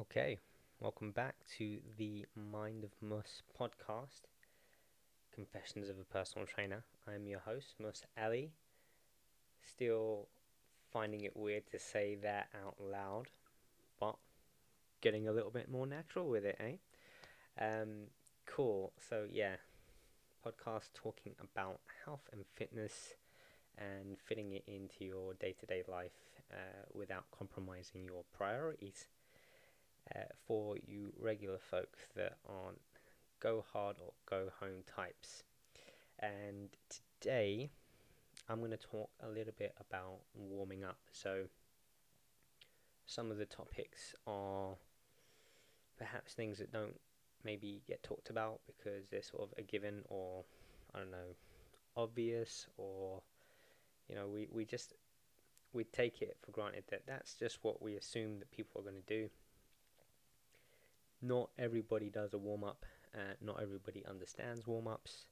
Okay, welcome back to the Mind of Mus podcast, Confessions of a Personal Trainer. I'm your host, Mus Ali. Still finding it weird to say that out loud, but getting a little bit more natural with it, eh? Um, cool. So, yeah, podcast talking about health and fitness and fitting it into your day to day life uh, without compromising your priorities uh, for you regular folk that aren't go hard or go home types. And today I'm going to talk a little bit about warming up. So, some of the topics are perhaps things that don't maybe get talked about because they're sort of a given or I don't know, obvious or you know, we, we just we take it for granted that that's just what we assume that people are going to do not everybody does a warm up. Uh, not everybody understands warm ups.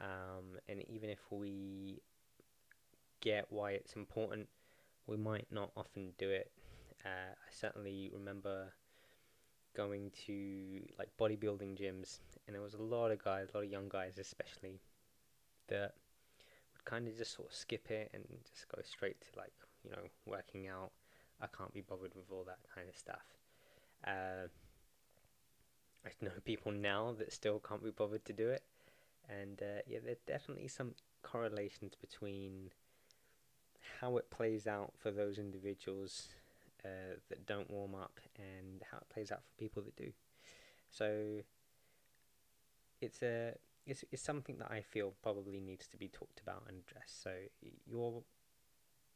Um, and even if we get why it's important, we might not often do it. Uh, I certainly remember going to like bodybuilding gyms, and there was a lot of guys, a lot of young guys especially, that would kind of just sort of skip it and just go straight to like you know working out. I can't be bothered with all that kind of stuff. Uh, I know people now that still can't be bothered to do it, and uh, yeah, there's definitely some correlations between how it plays out for those individuals uh, that don't warm up and how it plays out for people that do. So it's a it's, it's something that I feel probably needs to be talked about and addressed. So you're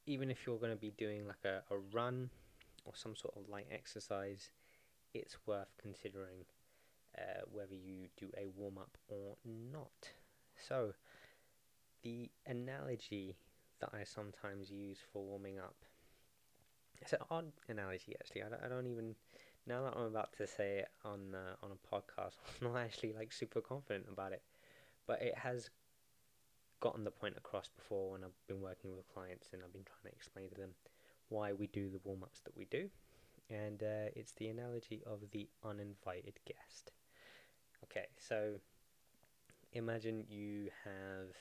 even if you're going to be doing like a, a run or some sort of light exercise, it's worth considering uh, whether you do a warm up or not. So, the analogy that I sometimes use for warming up it's an odd analogy actually. I don't, I don't even now that I'm about to say it on uh, on a podcast, I'm not actually like super confident about it, but it has gotten the point across before when I've been working with clients and I've been trying to explain to them why we do the warm ups that we do, and uh, it's the analogy of the uninvited guest. Okay, so imagine you have,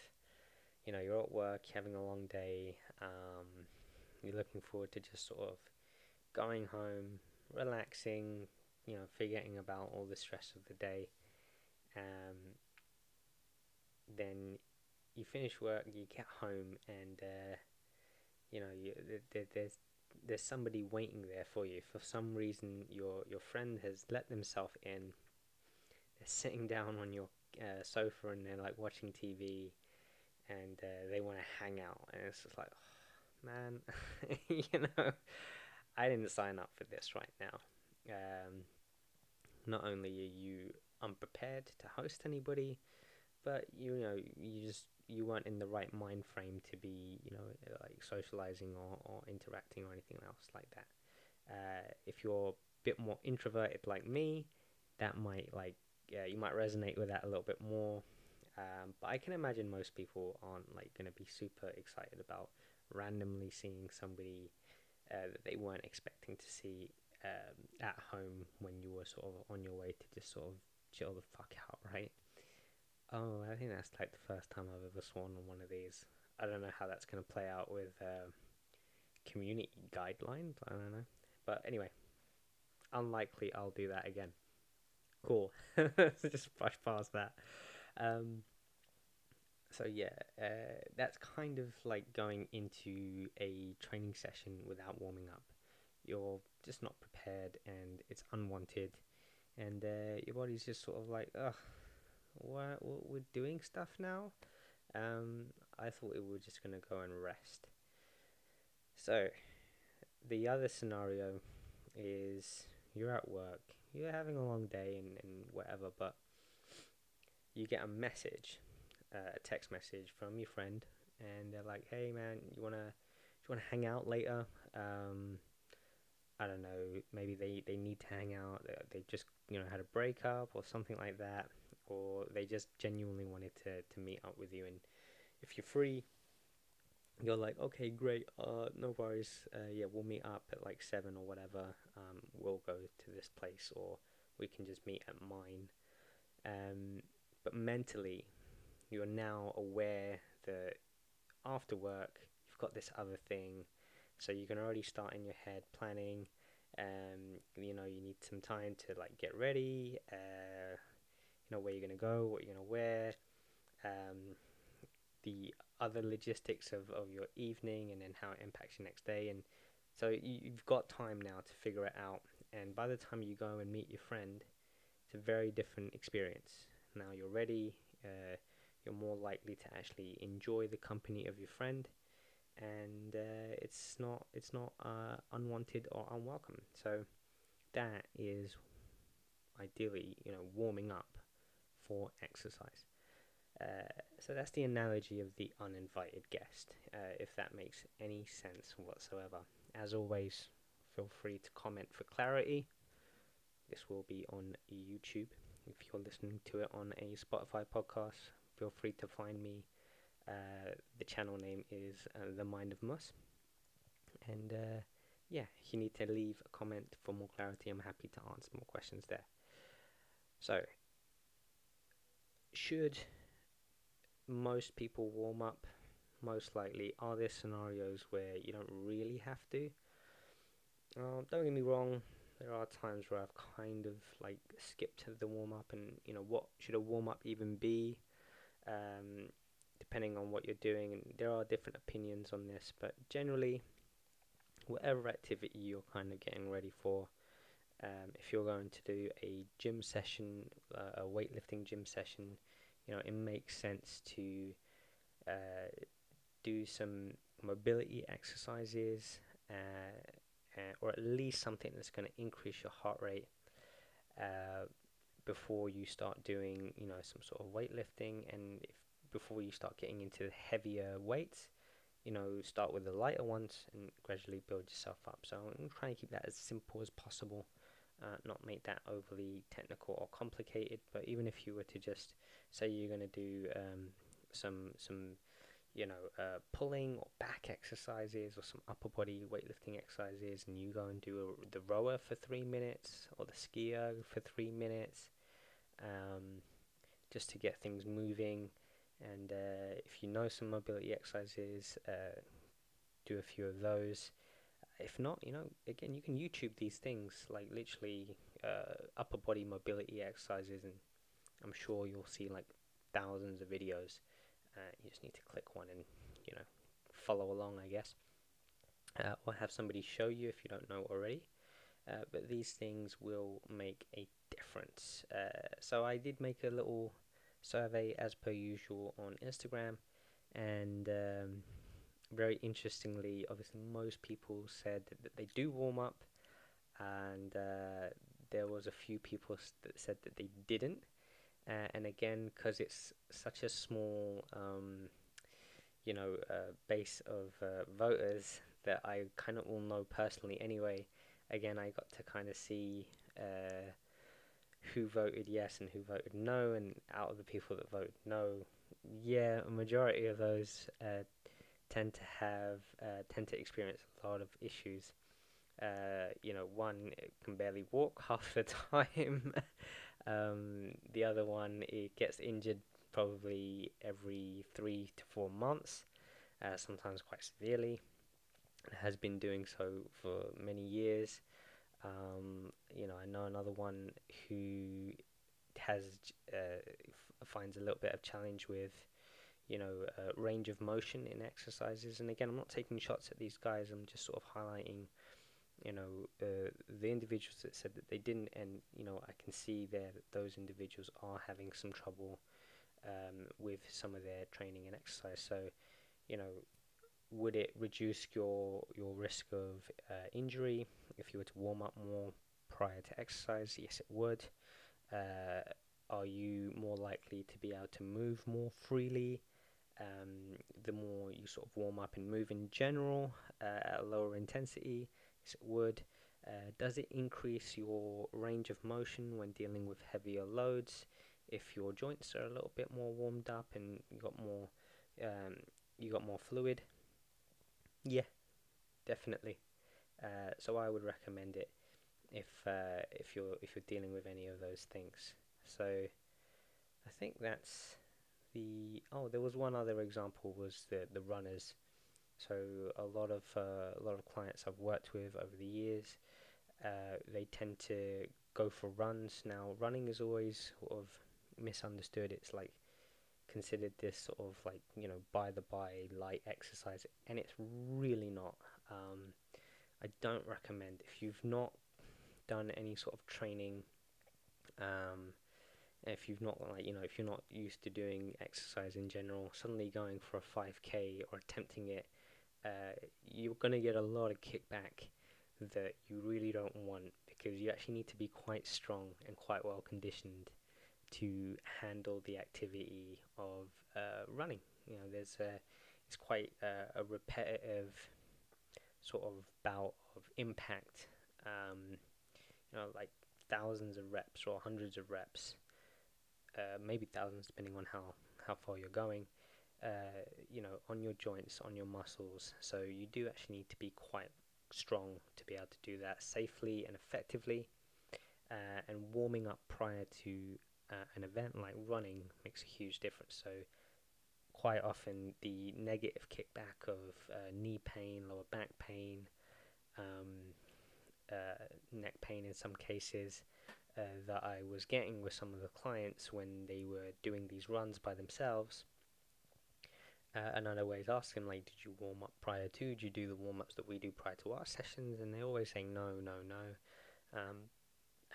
you know, you're at work, having a long day, um, you're looking forward to just sort of going home, relaxing, you know, forgetting about all the stress of the day. Um, then you finish work, you get home, and uh, you know, you, there, there's there's somebody waiting there for you. For some reason, your your friend has let themselves in sitting down on your uh, sofa and they're like watching TV and uh, they want to hang out and it's just like oh, man you know? I didn't sign up for this right now. Um, not only are you unprepared to host anybody but you know you just you weren't in the right mind frame to be you know like socializing or, or interacting or anything else like that. Uh, if you're a bit more introverted like me that might like yeah, you might resonate with that a little bit more. Um, but I can imagine most people aren't like going to be super excited about randomly seeing somebody uh, that they weren't expecting to see um, at home when you were sort of on your way to just sort of chill the fuck out, right? Oh, I think that's like the first time I've ever sworn on one of these. I don't know how that's going to play out with uh, community guidelines. I don't know. But anyway, unlikely I'll do that again. Cool. so Just brush past that. Um, so yeah, uh, that's kind of like going into a training session without warming up. You're just not prepared, and it's unwanted, and uh, your body's just sort of like, ugh, what, what we're doing stuff now. Um, I thought we were just gonna go and rest. So, the other scenario is you're at work you're having a long day and, and whatever, but you get a message, uh, a text message from your friend, and they're like, "Hey, man, you wanna you wanna hang out later?" Um, I don't know. Maybe they, they need to hang out. They, they just you know had a breakup or something like that, or they just genuinely wanted to to meet up with you. And if you're free, you're like, okay, great, uh, no worries, uh, yeah, we'll meet up at like seven or whatever. Um, we'll go to this place, or we can just meet at mine. Um, but mentally, you're now aware that after work, you've got this other thing, so you can already start in your head planning. Um, you know, you need some time to like get ready. Uh, you know where you're gonna go, what you're gonna wear. Um, the other logistics of, of your evening and then how it impacts your next day. And so you, you've got time now to figure it out. And by the time you go and meet your friend it's a very different experience. Now you're ready uh, you're more likely to actually enjoy the company of your friend. And uh, it's not it's not uh, unwanted or unwelcome. So that is ideally you know warming up for exercise. Uh, so that's the analogy of the uninvited guest, uh, if that makes any sense whatsoever. As always, feel free to comment for clarity. This will be on YouTube. If you're listening to it on a Spotify podcast, feel free to find me. Uh, the channel name is uh, The Mind of Mus. And uh, yeah, if you need to leave a comment for more clarity, I'm happy to answer more questions there. So, should most people warm up most likely are there scenarios where you don't really have to? Uh, don't get me wrong there are times where I've kind of like skipped the warm up and you know what should a warm up even be? Um, depending on what you're doing and there are different opinions on this but generally whatever activity you're kind of getting ready for um, if you're going to do a gym session uh, a weightlifting gym session you know, it makes sense to uh, do some mobility exercises uh, uh, or at least something that's going to increase your heart rate uh, before you start doing, you know, some sort of weightlifting and if before you start getting into heavier weights, you know, start with the lighter ones and gradually build yourself up. So I'm trying to keep that as simple as possible, uh, not make that overly technical or complicated. But even if you were to just say you're going to do um, some some you know uh, pulling or back exercises or some upper body weightlifting exercises and you go and do a, the rower for three minutes or the skier for three minutes um, just to get things moving and uh, if you know some mobility exercises uh, do a few of those if not you know again you can youtube these things like literally uh, upper body mobility exercises and I'm sure you'll see like thousands of videos. Uh, you just need to click one and you know follow along, I guess. Uh, or have somebody show you if you don't know already. Uh, but these things will make a difference. Uh, so I did make a little survey as per usual on Instagram, and um, very interestingly, obviously most people said that they do warm up, and uh, there was a few people that said that they didn't. Uh, and again, because it's such a small, um, you know, uh, base of uh, voters that I kind of all know personally anyway. Again, I got to kind of see uh, who voted yes and who voted no, and out of the people that voted no, yeah, a majority of those uh, tend to have uh, tend to experience a lot of issues. you know, one can barely walk half the time. Um, the other one, it gets injured probably every three to four months, uh, sometimes quite severely. It has been doing so for many years. Um, you know, I know another one who has uh, finds a little bit of challenge with, you know, uh, range of motion in exercises. And again, I'm not taking shots at these guys. I'm just sort of highlighting you know, uh, the individuals that said that they didn't, and you know, I can see there that those individuals are having some trouble um, with some of their training and exercise. So, you know, would it reduce your your risk of uh, injury if you were to warm up more prior to exercise? Yes, it would. Uh, are you more likely to be able to move more freely? Um, the more you sort of warm up and move in general uh, at a lower intensity, Yes, it would. Uh, does it increase your range of motion when dealing with heavier loads? If your joints are a little bit more warmed up and you got more, um, you got more fluid, yeah, definitely. Uh, so I would recommend it if uh, if you're if you're dealing with any of those things. So I think that's the oh there was one other example was the the runners. So a lot of uh, a lot of clients I've worked with over the years, uh, they tend to go for runs. Now running is always sort of misunderstood. It's like considered this sort of like you know by the by light exercise, and it's really not. Um, I don't recommend if you've not done any sort of training. Um, if you've not like you know if you're not used to doing exercise in general, suddenly going for a 5k or attempting it, uh, you're gonna get a lot of kickback that you really don't want because you actually need to be quite strong and quite well conditioned to handle the activity of uh, running. You know, there's a it's quite a, a repetitive sort of bout of impact. Um, you know, like thousands of reps or hundreds of reps, uh, maybe thousands depending on how how far you're going. Uh, you know, on your joints, on your muscles. So you do actually need to be quite strong to be able to do that safely and effectively. Uh, and warming up prior to uh, an event like running makes a huge difference. So quite often the negative kickback of uh, knee pain, lower back pain, um, uh, neck pain in some cases uh, that I was getting with some of the clients when they were doing these runs by themselves. Uh, and I'd always ask them, like, did you warm up prior to? Did you do the warm ups that we do prior to our sessions? And they always say, no, no, no. Um,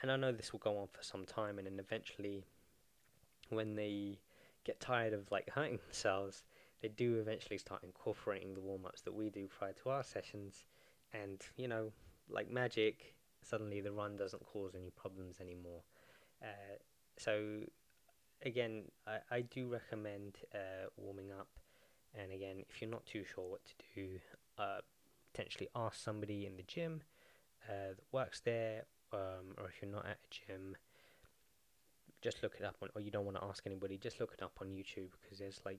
and I know this will go on for some time, and then eventually, when they get tired of like hurting themselves, they do eventually start incorporating the warm ups that we do prior to our sessions, and you know, like magic, suddenly the run doesn't cause any problems anymore. Uh, so, again, I, I do recommend uh, warming up, and again, if you're not too sure what to do, uh, potentially ask somebody in the gym uh, that works there, um, or if you're not at a gym just look it up on, or you don't want to ask anybody, just look it up on YouTube because there's like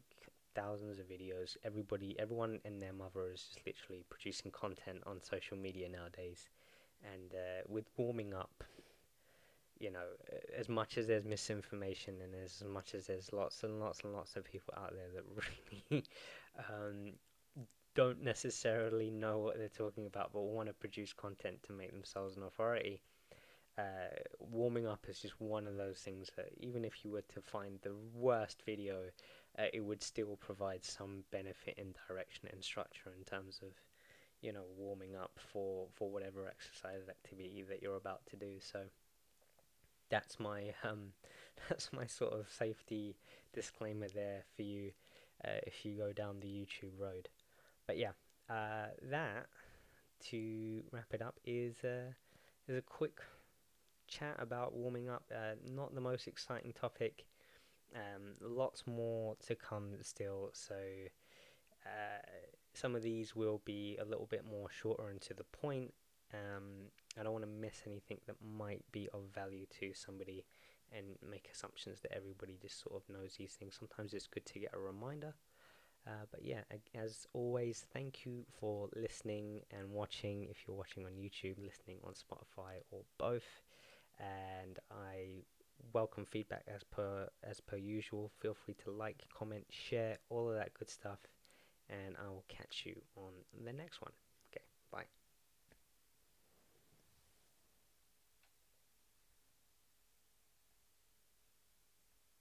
thousands of videos. Everybody, everyone and their mother is just literally producing content on social media nowadays. And uh, with warming up, you know, as much as there's misinformation and as much as there's lots and lots and lots of people out there that really um, don't necessarily know what they're talking about but want to produce content to make themselves an authority uh, warming up is just one of those things that even if you were to find the worst video, uh, it would still provide some benefit in direction and structure in terms of, you know, warming up for for whatever exercise activity that you're about to do. So that's my um, that's my sort of safety disclaimer there for you uh, if you go down the YouTube road. But yeah, uh, that to wrap it up is uh, is a quick chat about warming up. Uh, not the most exciting topic. Um, lots more to come still. So uh, some of these will be a little bit more shorter and to the point. Um, I don't want to miss anything that might be of value to somebody and make assumptions that everybody just sort of knows these things. Sometimes it's good to get a reminder. Uh, but yeah, as always, thank you for listening and watching. If you're watching on YouTube, listening on Spotify, or both and I welcome feedback as per as per usual. Feel free to like, comment, share, all of that good stuff, and I will catch you on the next one. Okay, bye.